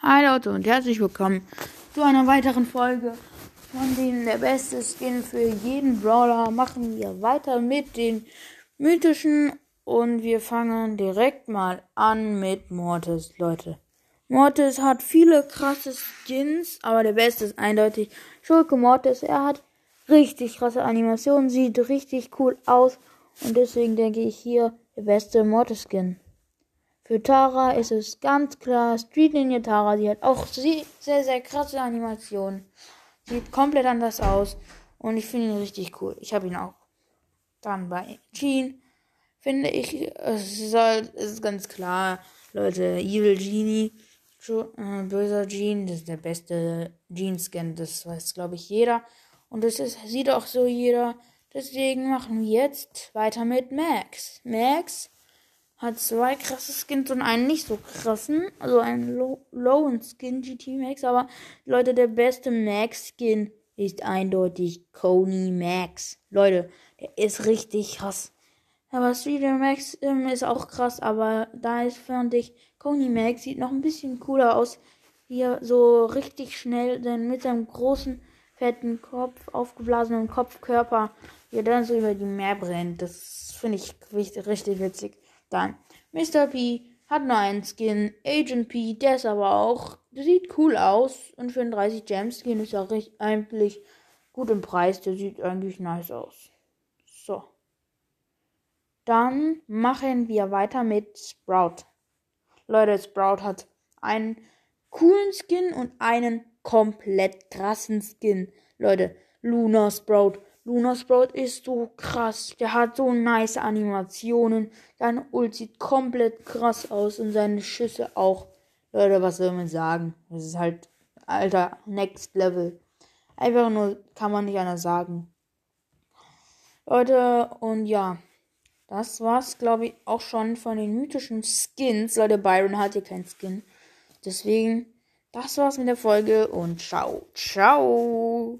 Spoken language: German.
Hi Leute und herzlich willkommen zu einer weiteren Folge von dem der beste Skin für jeden Brawler. Machen wir weiter mit den mythischen und wir fangen direkt mal an mit Mortis, Leute. Mortis hat viele krasse Skins, aber der beste ist eindeutig Schurke Mortis. Er hat richtig krasse Animationen, sieht richtig cool aus und deswegen denke ich hier der beste Mortis Skin. Für Tara ist es ganz klar Street Ninja Tara. Die hat auch sehr, sehr krasse Animationen. Sieht komplett anders aus. Und ich finde ihn richtig cool. Ich habe ihn auch. Dann bei Jean finde ich, es ist, halt, ganz klar, Leute, Evil Genie, äh, böser Jean, das ist der beste Jean-Scan, das weiß, glaube ich, jeder. Und das ist, sieht auch so jeder. Deswegen machen wir jetzt weiter mit Max. Max hat zwei krasse Skins und einen nicht so krassen. Also einen low, lowen Skin GT Max. Aber Leute, der beste Max Skin ist eindeutig Coney Max. Leute, der ist richtig krass. Aber Street Max ähm, ist auch krass, aber da ist, fand ich, Coney Max sieht noch ein bisschen cooler aus. Hier so richtig schnell, denn mit seinem großen, fetten Kopf, aufgeblasenen Kopfkörper, wie er dann so über die Meer brennt. Das finde ich richtig, richtig witzig. Dann Mr. P hat nur einen Skin. Agent P, der ist aber auch, der sieht cool aus. Und für einen 30 Gem Skin ist er recht, eigentlich gut im Preis. Der sieht eigentlich nice aus. So. Dann machen wir weiter mit Sprout. Leute, Sprout hat einen coolen Skin und einen komplett krassen Skin. Leute, Luna Sprout Luna Sprout ist so krass. Der hat so nice Animationen. Seine Ult sieht komplett krass aus und seine Schüsse auch. Leute, was soll man sagen? Das ist halt, alter, Next Level. Einfach nur, kann man nicht anders sagen. Leute, und ja. Das war's, glaube ich, auch schon von den mythischen Skins. Leute, Byron hat hier keinen Skin. Deswegen, das war's mit der Folge und ciao, ciao.